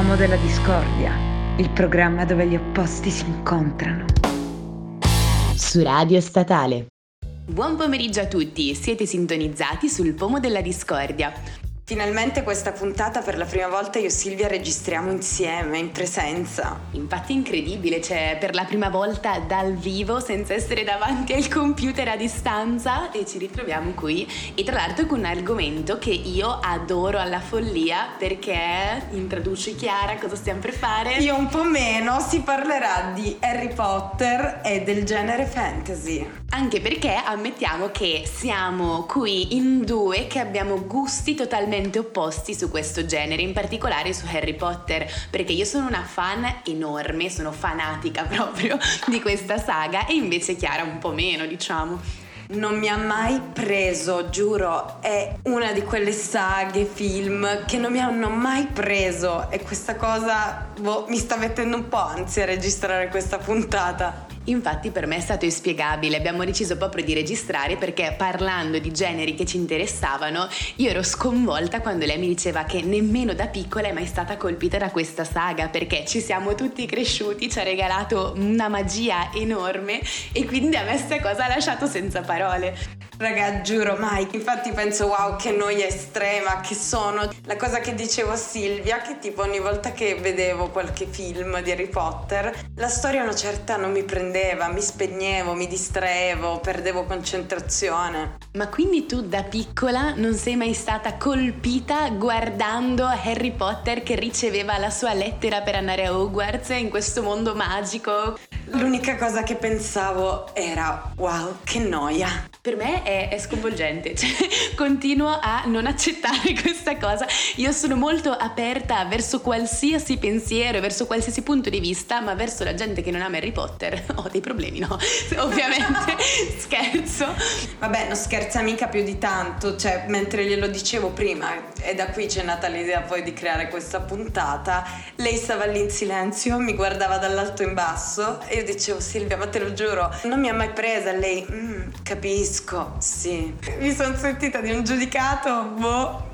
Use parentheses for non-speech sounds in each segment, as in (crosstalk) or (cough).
Pomo della Discordia, il programma dove gli opposti si incontrano. Su Radio Statale. Buon pomeriggio a tutti, siete sintonizzati sul Pomo della Discordia. Finalmente questa puntata per la prima volta io e Silvia registriamo insieme, in presenza. Infatti è incredibile, cioè per la prima volta dal vivo senza essere davanti al computer a distanza e ci ritroviamo qui e tra l'altro con un argomento che io adoro alla follia perché introduci Chiara cosa stiamo per fare? Io un po' meno, si parlerà di Harry Potter e del genere fantasy. Anche perché ammettiamo che siamo qui in due che abbiamo gusti totalmente opposti su questo genere, in particolare su Harry Potter, perché io sono una fan enorme, sono fanatica (laughs) proprio di questa saga e invece Chiara un po' meno, diciamo non mi ha mai preso, giuro, è una di quelle saghe, film che non mi hanno mai preso e questa cosa boh, mi sta mettendo un po' ansia a registrare questa puntata. Infatti per me è stato inspiegabile, abbiamo deciso proprio di registrare perché parlando di generi che ci interessavano, io ero sconvolta quando lei mi diceva che nemmeno da piccola è mai stata colpita da questa saga perché ci siamo tutti cresciuti, ci ha regalato una magia enorme e quindi a me questa cosa ha lasciato senza parole. Raga, giuro mai. Infatti penso wow, che noia estrema che sono. La cosa che dicevo a Silvia, che tipo ogni volta che vedevo qualche film di Harry Potter, la storia una certa non mi prendeva, mi spegnevo, mi distraevo, perdevo concentrazione. Ma quindi tu da piccola non sei mai stata colpita guardando Harry Potter che riceveva la sua lettera per andare a Hogwarts in questo mondo magico? L'unica cosa che pensavo era wow, che noia. Per me è, è sconvolgente, (laughs) cioè, continuo a non accettare questa cosa. Io sono molto aperta verso qualsiasi pensiero, verso qualsiasi punto di vista, ma verso la gente che non ama Harry Potter (laughs) ho dei problemi, no? (laughs) Ovviamente scherzo. Vabbè, non scherza mica più di tanto, cioè mentre glielo dicevo prima, e da qui c'è nata l'idea poi di creare questa puntata, lei stava lì in silenzio, mi guardava dall'alto in basso e io dicevo Silvia, ma te lo giuro, non mi ha mai presa. Lei, mm, capisco, sì. Mi sono sentita di un giudicato, boh.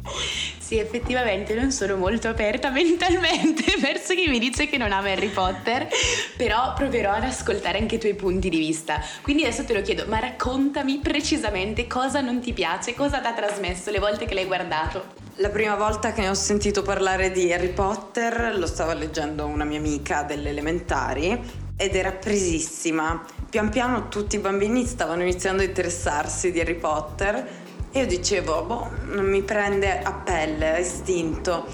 Sì, effettivamente non sono molto aperta (laughs) mentalmente verso chi mi dice che non ama Harry Potter, però proverò ad ascoltare anche i tuoi punti di vista. Quindi adesso te lo chiedo, ma raccontami precisamente cosa non ti piace, cosa ti ha trasmesso le volte che l'hai guardato. La prima volta che ne ho sentito parlare di Harry Potter lo stava leggendo una mia amica delle elementari ed era presissima. Pian piano tutti i bambini stavano iniziando a interessarsi di Harry Potter e io dicevo, boh, non mi prende a pelle, a istinto.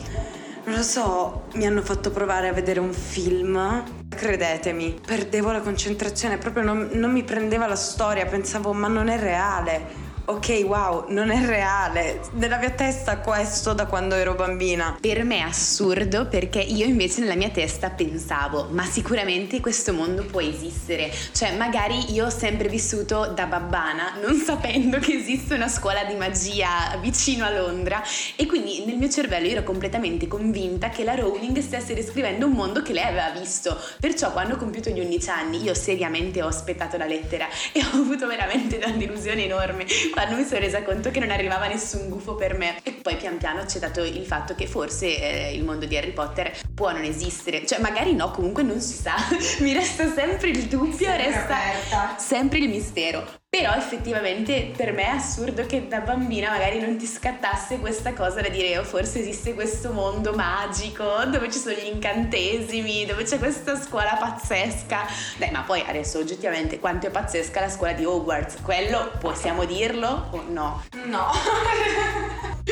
Non lo so, mi hanno fatto provare a vedere un film. Credetemi, perdevo la concentrazione, proprio non, non mi prendeva la storia, pensavo, ma non è reale ok, wow, non è reale. Nella mia testa questo da quando ero bambina. Per me è assurdo perché io invece nella mia testa pensavo, ma sicuramente questo mondo può esistere. Cioè, magari io ho sempre vissuto da babbana, non sapendo che esiste una scuola di magia vicino a Londra e quindi nel mio cervello ero completamente convinta che la Rowling stesse descrivendo un mondo che lei aveva visto. Perciò quando ho compiuto gli 11 anni io seriamente ho aspettato la lettera e ho avuto veramente (laughs) una delusione enorme quando mi sono resa conto che non arrivava nessun gufo per me. E poi pian piano c'è dato il fatto che forse eh, il mondo di Harry Potter può non esistere. Cioè, magari no, comunque non si sa. (laughs) mi resta sempre il dubbio, sempre resta aperta. sempre il mistero. Però effettivamente per me è assurdo che da bambina magari non ti scattasse questa cosa da dire oh, forse esiste questo mondo magico dove ci sono gli incantesimi, dove c'è questa scuola pazzesca. Dai, ma poi adesso oggettivamente quanto è pazzesca la scuola di Hogwarts? Quello possiamo dirlo o no? No.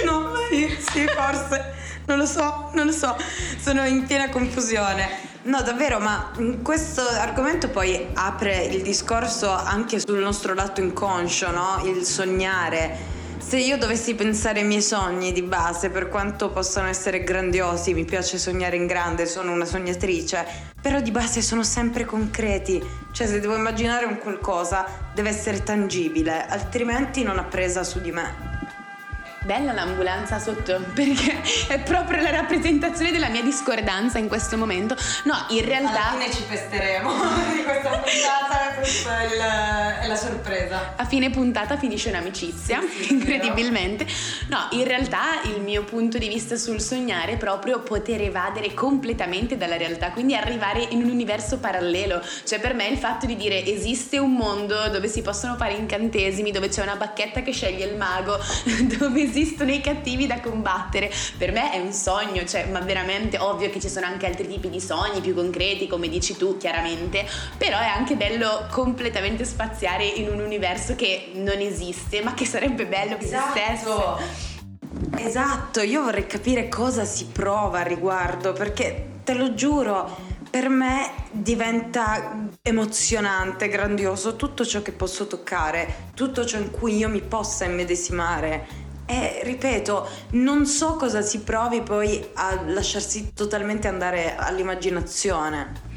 no, sì, sì, forse. Non lo so, non lo so. Sono in piena confusione. No, davvero, ma questo argomento poi apre il discorso anche sul nostro lato inconscio, no? Il sognare. Se io dovessi pensare ai miei sogni di base, per quanto possano essere grandiosi, mi piace sognare in grande, sono una sognatrice, però di base sono sempre concreti. Cioè, se devo immaginare un qualcosa, deve essere tangibile, altrimenti non ha presa su di me. Bella l'ambulanza sotto (laughs) perché è proprio la rappresentazione della mia discordanza in questo momento. No, in realtà... Alla fine ci festeremo (laughs) di questa puntata, questa è, il, è, la sorpresa. A fine puntata finisce un'amicizia, sì, sì, incredibilmente. No, in realtà il mio punto di vista sul sognare è proprio poter evadere completamente dalla realtà, quindi arrivare in un universo parallelo. Cioè per me il fatto di dire esiste un mondo dove si possono fare incantesimi, dove c'è una bacchetta che sceglie il mago, (laughs) dove esistono i cattivi da combattere, per me è un sogno, cioè, ma veramente ovvio che ci sono anche altri tipi di sogni più concreti, come dici tu, chiaramente, però è anche bello completamente spaziare in un universo che non esiste, ma che sarebbe bello che esatto. esistesse. Esatto, io vorrei capire cosa si prova a riguardo, perché te lo giuro, per me diventa emozionante, grandioso tutto ciò che posso toccare, tutto ciò in cui io mi possa immedesimare. E ripeto, non so cosa si provi poi a lasciarsi totalmente andare all'immaginazione.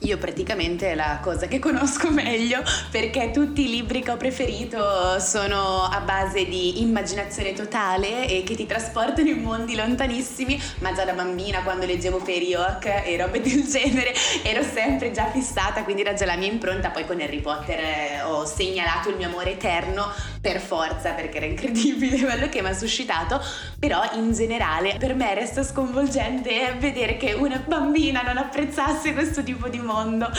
Io praticamente è la cosa che conosco meglio perché tutti i libri che ho preferito sono a base di immaginazione totale e che ti trasportano in mondi lontanissimi, ma già da bambina quando leggevo Oak e robe del (laughs) genere ero sempre già fissata, quindi era già la mia impronta, poi con Harry Potter eh, ho segnalato il mio amore eterno per forza perché era incredibile (laughs) quello che mi ha suscitato, però in generale per me resta sconvolgente vedere che una bambina non apprezzasse questo tipo di mondo,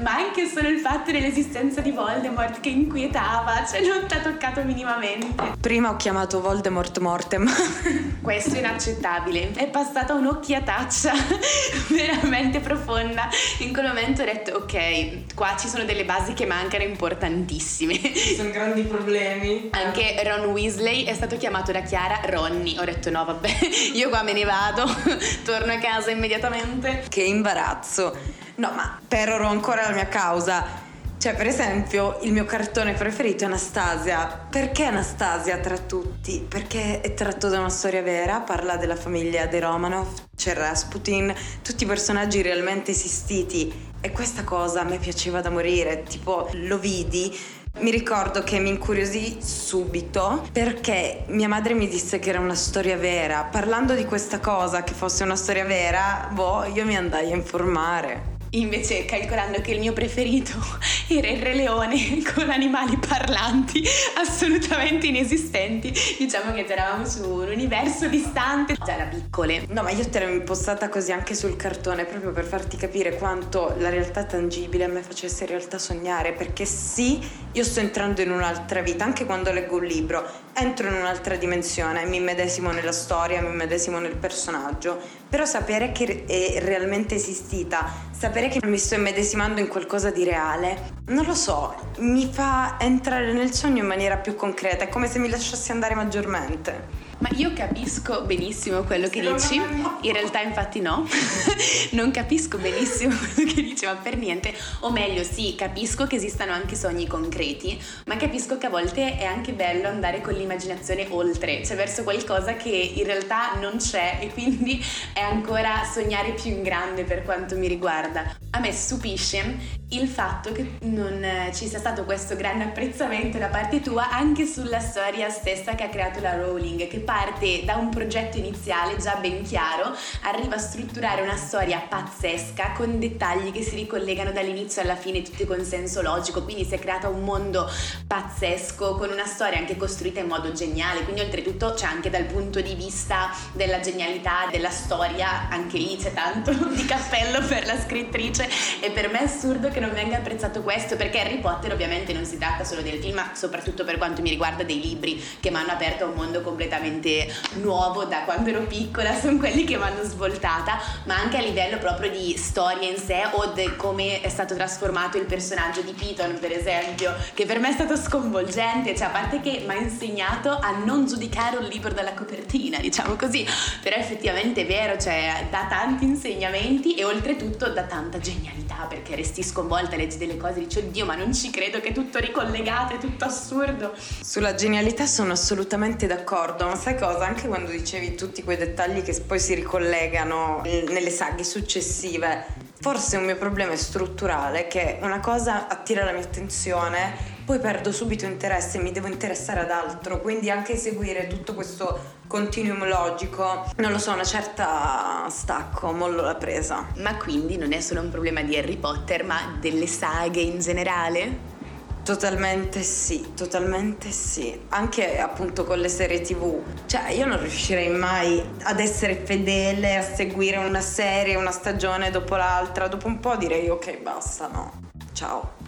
ma anche solo il fatto dell'esistenza di Voldemort che inquietava, cioè non ti ha toccato minimamente. Prima ho chiamato Voldemort Mortem. (laughs) Questo è inaccettabile, è passata un'occhiataccia (laughs) veramente profonda. In quel momento ho detto ok, qua ci sono delle basi che mancano importantissime. Ci sono grandi problemi. Anche Ron Weasley è stato chiamato da Chiara Ronny. Ho detto no vabbè, (laughs) io qua me ne vado, (laughs) torno a casa immediatamente. Che imbarazzo. No, ma peroro ancora la mia causa. Cioè, per esempio, il mio cartone preferito è Anastasia. Perché Anastasia tra tutti? Perché è tratto da una storia vera, parla della famiglia dei Romanov, c'è Rasputin, tutti i personaggi realmente esistiti. E questa cosa a me piaceva da morire. Tipo, lo vidi, mi ricordo che mi incuriosì subito perché mia madre mi disse che era una storia vera. Parlando di questa cosa, che fosse una storia vera, boh, io mi andai a informare. Invece, calcolando che il mio preferito (laughs) era il Re Leone (laughs) con animali parlanti (laughs) assolutamente inesistenti, diciamo che eravamo su un universo distante, già da piccole. No, ma io te l'ho impostata così anche sul cartone, proprio per farti capire quanto la realtà tangibile a me facesse in realtà sognare, perché sì, io sto entrando in un'altra vita, anche quando leggo un libro, entro in un'altra dimensione, mi medesimo nella storia, mi medesimo nel personaggio, però sapere che è realmente esistita, sapere che mi sto immedesimando in qualcosa di reale, non lo so, mi fa entrare nel sogno in maniera più concreta, è come se mi lasciassi andare maggiormente. Ma io capisco benissimo quello che dici, in realtà infatti no, (laughs) non capisco benissimo (laughs) quello che dici, ma per niente, o meglio sì, capisco che esistano anche sogni concreti, ma capisco che a volte è anche bello andare con l'immaginazione oltre, cioè verso qualcosa che in realtà non c'è e quindi è ancora sognare più in grande per quanto mi riguarda. A me stupisce il fatto che non ci sia stato questo grande apprezzamento da parte tua anche sulla storia stessa che ha creato la Rowling, che parte da un progetto iniziale già ben chiaro, arriva a strutturare una storia pazzesca con dettagli che si ricollegano dall'inizio alla fine tutti con senso logico, quindi si è creato un mondo pazzesco con una storia anche costruita in modo geniale, quindi oltretutto c'è anche dal punto di vista della genialità della storia, anche lì c'è tanto (laughs) di cappello per la scrittrice e per me è assurdo che non venga apprezzato questo perché Harry Potter ovviamente non si tratta solo del film, ma soprattutto per quanto mi riguarda dei libri che mi hanno aperto a un mondo completamente nuovo da quando ero piccola, (laughs) sono quelli che mi hanno svoltata, ma anche a livello proprio di storia in sé o di come è stato trasformato il personaggio di Piton, per esempio, che per me è stato sconvolgente, cioè a parte che mi ha insegnato a non giudicare un libro dalla copertina, diciamo così, però effettivamente è vero, cioè dà tanti insegnamenti e oltretutto dà tanta genialità, perché resti sconvolta, leggi delle cose e dici oddio, ma non ci credo che è tutto ricollegato, è tutto assurdo. Sulla genialità sono assolutamente d'accordo, ma sai cosa? Anche quando dicevi tutti quei dettagli che poi si ricollegano nelle saghe successive, forse un mio problema è strutturale, che una cosa attira la mia attenzione poi perdo subito interesse e mi devo interessare ad altro, quindi anche seguire tutto questo continuum logico, non lo so, una certa stacco, mollo la presa. Ma quindi non è solo un problema di Harry Potter, ma delle saghe in generale? Totalmente sì, totalmente sì. Anche appunto con le serie tv. Cioè, io non riuscirei mai ad essere fedele, a seguire una serie, una stagione dopo l'altra. Dopo un po' direi ok, basta, no. Ciao.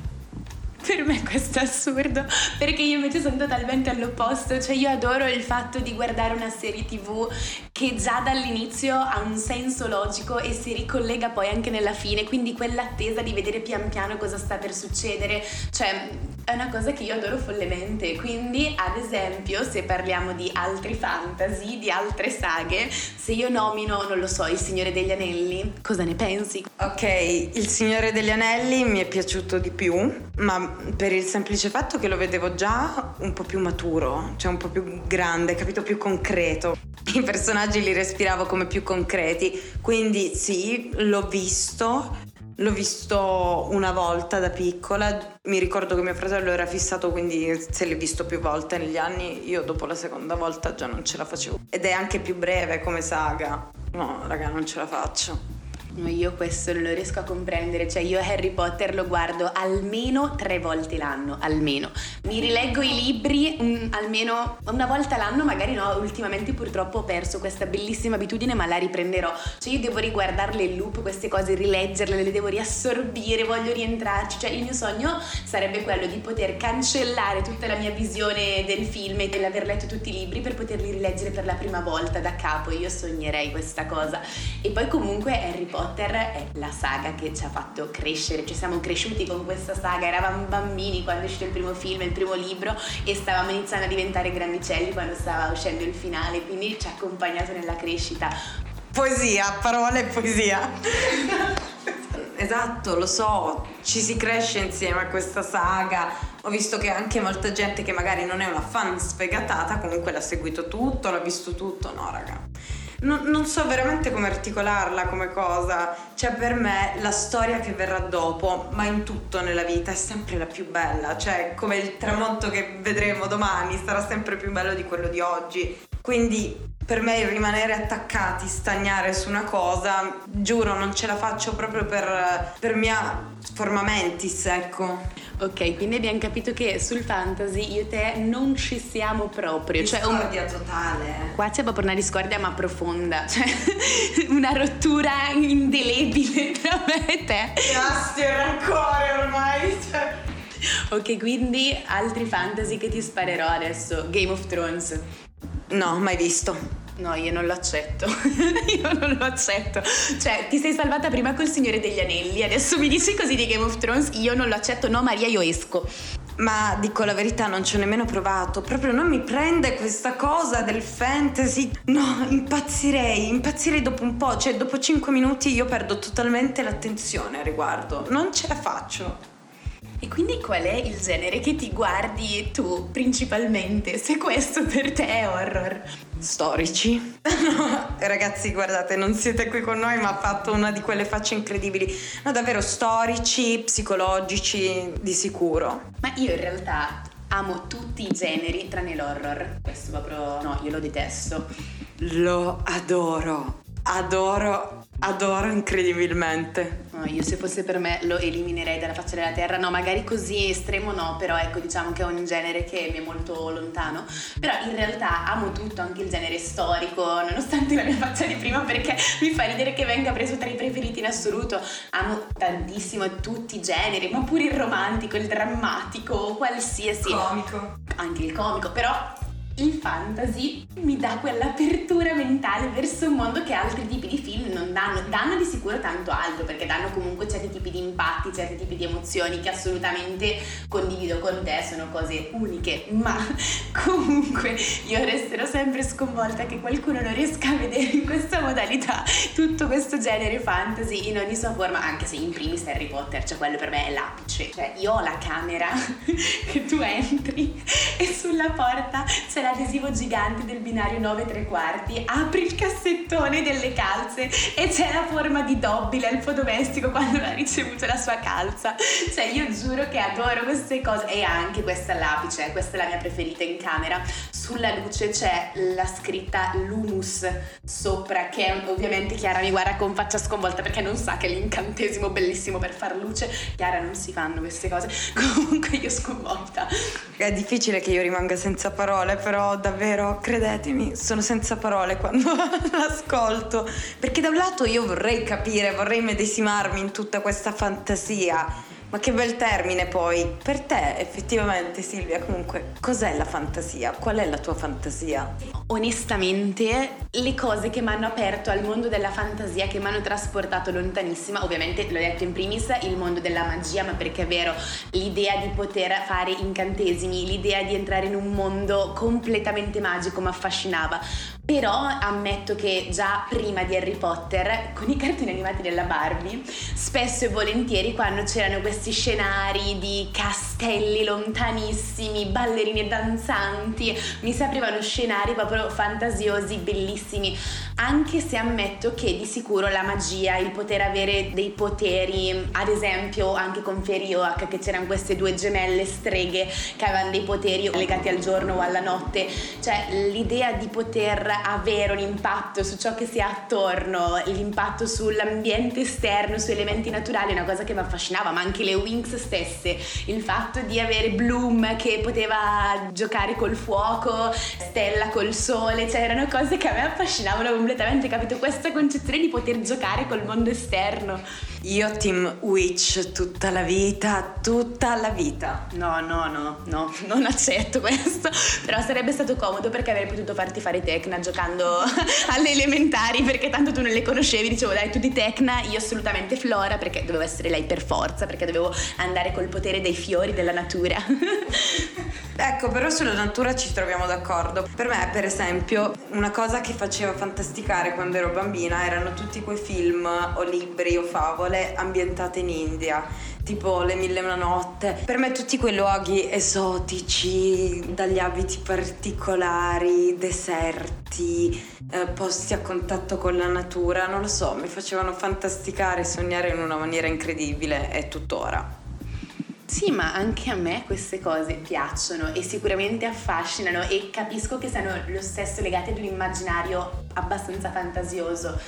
Per me questo è assurdo, perché io invece sono totalmente all'opposto, cioè io adoro il fatto di guardare una serie tv che già dall'inizio ha un senso logico e si ricollega poi anche nella fine, quindi quell'attesa di vedere pian piano cosa sta per succedere, cioè è una cosa che io adoro follemente, quindi ad esempio se parliamo di altri fantasy, di altre saghe, se io nomino, non lo so, Il Signore degli Anelli, cosa ne pensi? Ok, Il Signore degli Anelli mi è piaciuto di più, ma per il semplice fatto che lo vedevo già un po' più maturo, cioè un po' più grande, capito, più concreto. I personaggi li respiravo come più concreti, quindi sì, l'ho visto, L'ho visto una volta da piccola, mi ricordo che mio fratello era fissato, quindi se l'è visto più volte negli anni, io dopo la seconda volta già non ce la facevo. Ed è anche più breve come saga. No, raga, non ce la faccio. Io questo non lo riesco a comprendere, cioè io Harry Potter lo guardo almeno tre volte l'anno, almeno. Mi rileggo i libri um, almeno una volta l'anno, magari no, ultimamente purtroppo ho perso questa bellissima abitudine, ma la riprenderò. Cioè io devo riguardarle in loop queste cose, rileggerle, le devo riassorbire, voglio rientrarci. Cioè il mio sogno sarebbe quello di poter cancellare tutta la mia visione del film e dell'aver letto tutti i libri per poterli rileggere per la prima volta da capo. Io sognerei questa cosa. E poi comunque Harry Potter Potter è la saga che ci ha fatto crescere, ci siamo cresciuti con questa saga, eravamo bambini quando è uscito il primo film, il primo libro e stavamo iniziando a diventare grandicelli quando stava uscendo il finale, quindi ci ha accompagnato nella crescita. Poesia, parole e poesia. (laughs) esatto, lo so, ci si cresce insieme a questa saga. Ho visto che anche molta gente che magari non è una fan sfegatata comunque l'ha seguito tutto, l'ha visto tutto. No, raga non, non, so veramente come articolarla come cosa. Cioè, per me la storia che verrà dopo, ma in tutto nella vita, è sempre la più bella. Cioè, come il tramonto che vedremo domani sarà sempre più bello di quello di oggi. Quindi per me il rimanere attaccati, stagnare su una cosa, giuro, non ce la faccio proprio per, per mia forma mentis, ecco. Ok, quindi abbiamo capito che sul fantasy io e te non ci siamo proprio. Discordia cioè un... totale. Qua c'è proprio una discordia ma profonda, cioè (laughs) una rottura indelebile tra me e te. Asti e rancore ormai. Cioè. Ok, quindi altri fantasy che ti sparerò adesso. Game of Thrones. No, mai visto. No, io non lo accetto. (laughs) io non lo accetto. Cioè, ti sei salvata prima col Signore degli Anelli, adesso mi dici così di Game of Thrones, io non lo accetto. No, Maria, io esco. Ma dico la verità, non ci ho nemmeno provato. Proprio non mi prende questa cosa del fantasy. No, impazzirei, impazzirei dopo un po'. Cioè, dopo 5 minuti io perdo totalmente l'attenzione a riguardo. Non ce la faccio. E quindi qual è il genere che ti guardi tu principalmente, se questo per te è horror? Storici. no, (laughs) ragazzi, guardate, non siete qui con noi, ma ha fatto una di quelle facce incredibili. No, davvero storici, psicologici, di sicuro. Ma io in realtà amo tutti i generi tranne l'horror. Questo proprio no, io lo detesto. Lo adoro. Adoro Adoro incredibilmente. No, io se fosse per me lo eliminerei dalla faccia della terra. No, magari così estremo no, però ecco diciamo che è un genere che mi è molto lontano. Però in realtà amo tutto, anche il genere storico, nonostante la mia faccia di prima perché mi fa ridere che venga preso tra i preferiti in assoluto. Amo tantissimo tutti i generi, ma pure il romantico, il drammatico, qualsiasi. Comico. Anche il comico, però il fantasy mi dà quell'apertura mentale verso un mondo che altri tipi di film non danno. Danno di sicuro tanto altro, perché danno comunque certi tipi di impatti, certi tipi di emozioni che assolutamente condivido con te, sono cose uniche, ma (laughs) comunque io resterò sempre sconvolta che qualcuno non riesca a vedere in questa modalità tutto questo genere fantasy in ogni sua forma, anche se in primis Harry Potter, cioè quello per me è l'apice. Cioè io ho la camera (laughs) che tu entri e sulla porta c'è la l'adesivo gigante del binario 9 3 quarti, apri il cassettone delle calze e c'è la forma di Dobby, l'elfo domestico, quando ha ricevuto la sua calza. Cioè io giuro che adoro queste cose e anche questa l'apice, questa è la mia preferita in camera. Sulla luce c'è la scritta Lumus sopra che ovviamente Chiara mi guarda con faccia sconvolta perché non sa che l'incantesimo bellissimo per far luce. Chiara non si fanno queste cose. (laughs) Comunque io sconvolta. È difficile che io rimanga senza parole, però davvero, credetemi, sono senza parole quando (laughs) l'ascolto. Perché da un lato io vorrei capire, vorrei medesimarmi in tutta questa fantasia ma che bel termine poi. Per te effettivamente Silvia, comunque, cos'è la fantasia? Qual è la tua fantasia? Onestamente, le cose che mi hanno aperto al mondo della fantasia, che mi hanno trasportato lontanissima, ovviamente l'ho detto in primis, il mondo della magia, ma perché è vero, l'idea di poter fare incantesimi, l'idea di entrare in un mondo completamente magico mi affascinava. Però ammetto che già prima di Harry Potter, con i cartoni animati della Barbie, spesso e volentieri quando c'erano questi scenari di castelli lontanissimi, ballerini danzanti, mi si aprivano scenari proprio fantasiosi, bellissimi. Anche se ammetto che di sicuro la magia, il poter avere dei poteri, ad esempio anche con Fairy Oak, che c'erano queste due gemelle streghe che avevano dei poteri legati al giorno o alla notte, cioè l'idea di poter avere un impatto su ciò che si ha attorno, l'impatto sull'ambiente esterno, su elementi naturali, è una cosa che mi affascinava, ma anche le Wings stesse, il fatto di avere Bloom che poteva giocare col fuoco, Stella col sole, cioè erano cose che a me affascinavano completamente, capito? Questa concezione di poter giocare col mondo esterno. Io team Witch tutta la vita, tutta la vita. No, no, no, no, non accetto questo. Però sarebbe stato comodo perché avrei potuto farti fare Tecna giocando (laughs) alle elementari perché tanto tu non le conoscevi. Dicevo, dai, tu di Tecna, io assolutamente Flora perché dovevo essere lei per forza, perché dovevo andare col potere dei fiori della natura. (laughs) ecco, però sulla natura ci troviamo d'accordo. Per me, per esempio, una cosa che faceva fantasticare quando ero bambina erano tutti quei film o libri o favole ambientate in India tipo le mille e una notte. Per me tutti quei luoghi esotici, dagli abiti particolari, deserti, eh, posti a contatto con la natura, non lo so, mi facevano fantasticare e sognare in una maniera incredibile e tuttora. Sì, ma anche a me queste cose piacciono e sicuramente affascinano e capisco che siano lo stesso legate ad un immaginario abbastanza fantasioso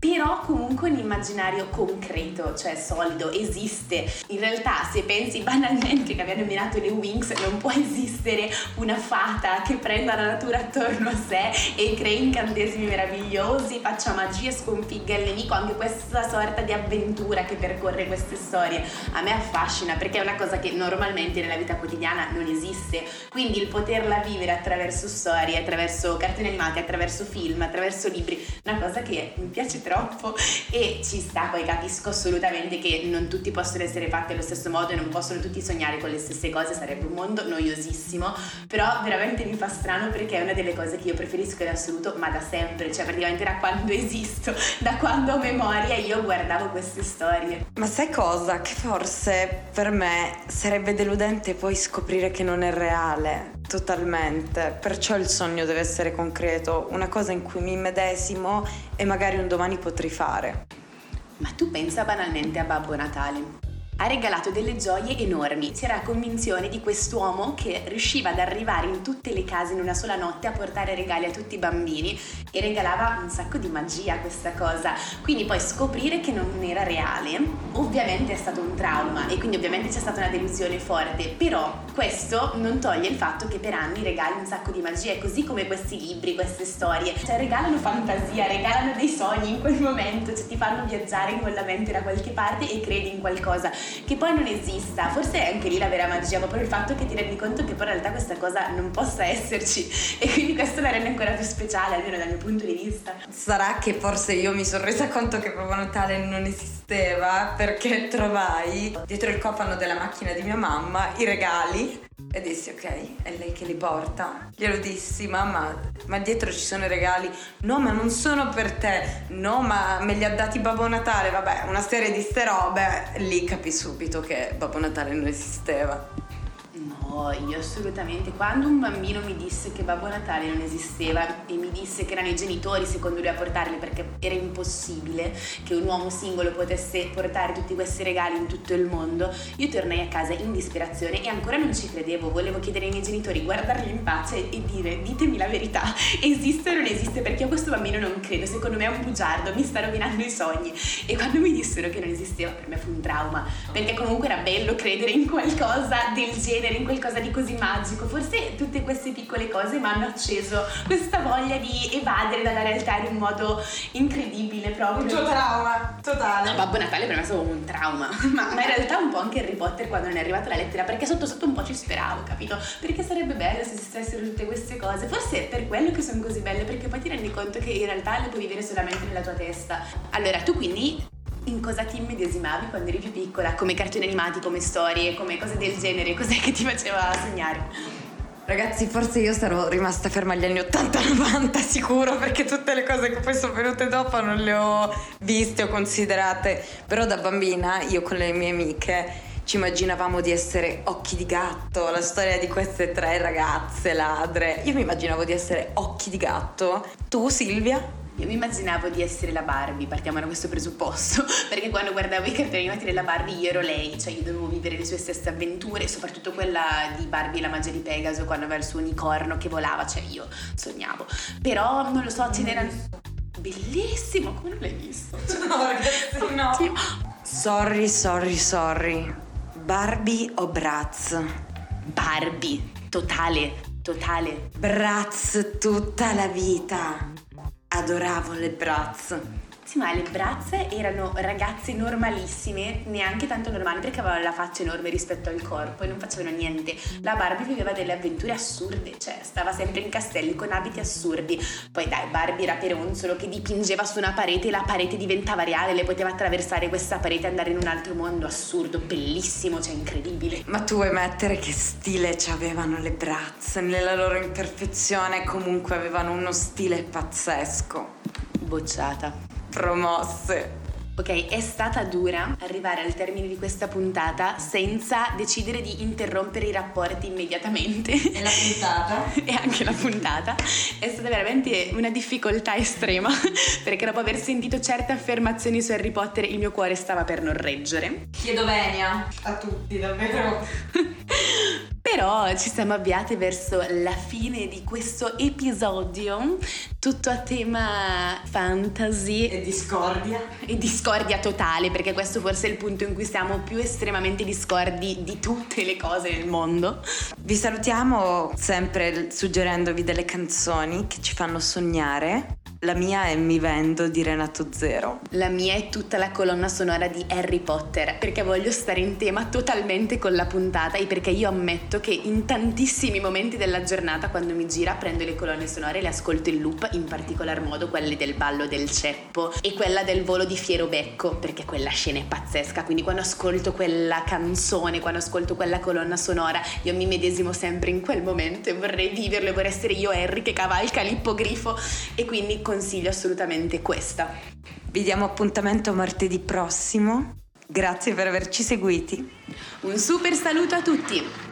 però comunque un immaginario concreto, cioè solido, esiste. In realtà se pensi banalmente che abbiamo nominato le Wings, non può esistere una fata che prenda la natura attorno a sé e crei incantesimi meravigliosi, faccia magia, sconfigga il nemico, anche questa sorta di avventura che percorre queste storie. A me affascina perché è una cosa che normalmente nella vita quotidiana non esiste, quindi il poterla vivere attraverso storie, attraverso cartoni animati, attraverso film, attraverso libri, una cosa che mi piace troppo troppo (laughs) e ci sta, poi capisco assolutamente che non tutti possono essere fatti allo stesso modo e non possono tutti sognare con le stesse cose, sarebbe un mondo noiosissimo, però veramente mi fa strano perché è una delle cose che io preferisco in assoluto, ma da sempre, cioè praticamente da quando (laughs) esisto, da quando ho memoria io guardavo queste storie. Ma sai cosa? Che forse per me sarebbe deludente poi scoprire che non è reale, totalmente, perciò il sogno deve essere concreto, una cosa in cui mi immedesimo e magari un domani potrei fare. Ma tu pensa banalmente a Babbo Natale ha regalato delle gioie enormi. C'era la convinzione di quest'uomo che riusciva ad arrivare in tutte le case in una sola notte a portare regali a tutti i bambini e regalava un sacco di magia questa cosa. Quindi poi scoprire che non era reale, ovviamente è stato un trauma e quindi ovviamente c'è stata una delusione forte, però questo non toglie il fatto che per anni regali un sacco di magia, così come questi libri, queste storie, cioè regalano fantasia, regalano dei sogni in quel momento, cioè ti fanno viaggiare in quella mente da qualche parte e credi in qualcosa che poi non esista. Forse è anche lì la vera magia, ma proprio il fatto che ti rendi conto che poi in realtà questa cosa non possa esserci e quindi questo la rende ancora più speciale, almeno dal mio punto di vista. Sarà che forse io mi sono resa conto che Babbo Natale non esisteva perché trovai dietro il cofano della macchina di mia mamma i regali e dissi ok, è lei che li porta. Glielo dissi, mamma, ma dietro ci sono i regali. No, ma non sono per te. No, ma me li ha dati Babbo Natale. Vabbè, una serie di ste robe. Lì capì subito che Babbo Natale non esisteva. No, io assolutamente. Quando un bambino mi disse che Babbo Natale non esisteva e mi disse che erano i genitori secondo lui a portarli perché era impossibile che un uomo singolo potesse portare tutti questi regali in tutto il mondo, io tornai a casa in disperazione e ancora non ci credevo. Volevo chiedere ai miei genitori, guardarli in faccia e dire ditemi la verità, (laughs) esiste o non esiste perché a questo bambino non credo, secondo me è un bugiardo, mi sta rovinando i sogni. E quando mi dissero che non esisteva per me fu un trauma, perché comunque era bello credere in qualcosa del genere, in qualcosa di così magico. Forse tutte queste piccole cose mi hanno acceso questa voglia di evadere dalla realtà in un modo incredibile proprio. Un tuo trauma, totale. No, Babbo Natale per me è stato un trauma, ma, (laughs) ma in realtà un po' anche Harry Potter quando non è arrivata la lettera, perché sotto sotto un po' ci speravo, capito? Perché sarebbe bello se esistessero tutte queste cose. Forse è per quello che sono così belle, perché poi ti rendi conto che in realtà le puoi vivere solamente nella tua testa. Allora, tu quindi in cosa ti immedesimavi quando eri più piccola? Come cartoni animati, come storie, come cose del genere? Cos'è che ti faceva sognare? Ragazzi, forse io sarò rimasta ferma agli anni 80-90 (laughs) sicuro perché tutte le cose che poi sono venute dopo non le ho viste o considerate. Però da bambina io con le mie amiche ci immaginavamo di essere occhi di gatto, la storia di queste tre ragazze ladre. Io mi immaginavo di essere occhi di gatto. Tu Silvia? Io mi immaginavo di essere la Barbie, partiamo da questo presupposto, (laughs) perché quando guardavo i cartoni animati della Barbie io ero lei, cioè io dovevo vivere le sue stesse avventure, soprattutto quella di Barbie e la magia di Pegaso quando aveva il suo unicorno che volava, cioè io sognavo. Però non lo so, ce n'erano... Bellissimo, come non l'hai visto? (laughs) No ragazzi, no. Sì. Sorry, sorry, sorry. Barbie o Bratz? Barbie, totale, totale. Bratz tutta la vita. Adoravo le Bratz. Sì, ma le brazze erano ragazze normalissime, neanche tanto normali perché avevano la faccia enorme rispetto al corpo e non facevano niente. La Barbie viveva delle avventure assurde, cioè stava sempre in castelli con abiti assurdi. Poi dai, Barbie era Peronzolo che dipingeva su una parete e la parete diventava reale, le poteva attraversare questa parete e andare in un altro mondo assurdo, bellissimo, cioè incredibile. Ma tu vuoi mettere che stile ci avevano le Bratz? Nella loro imperfezione comunque avevano uno stile pazzesco. Bocciata. Promosse. Ok, è stata dura arrivare al termine di questa puntata senza decidere di interrompere i rapporti immediatamente. E la puntata? (laughs) e anche la puntata. È stata veramente una difficoltà estrema (laughs) perché dopo aver sentito certe affermazioni su Harry Potter il mio cuore stava per non reggere. Chiedo venia a tutti, davvero. (laughs) Però ci siamo avviate verso la fine di questo episodio, tutto a tema fantasy E discordia. e discordia totale, perché questo forse è il punto in cui siamo più estremamente discordi di tutte le cose nel mondo. Vi salutiamo sempre suggerendovi delle canzoni che ci fanno sognare. La mia è Mi vendo di Renato Zero. La mia è tutta la colonna sonora di Harry Potter, perché voglio stare in tema totalmente con la puntata e perché io ammetto che in tantissimi momenti della giornata, quando mi gira, prendo le colonne sonore e le ascolto in loop, in particolar modo quelle del ballo del ceppo e quella del volo di Fiero Becco, perché quella scena è pazzesca. Quindi quando ascolto quella canzone, quando ascolto quella colonna sonora, io mi medesimo sempre in quel momento e vorrei viverlo e vorrei essere io Harry che cavalca l'ippogrifo e quindi consiglio assolutamente questa. Vi diamo appuntamento martedì prossimo. Grazie per averci seguiti. Un super saluto a tutti!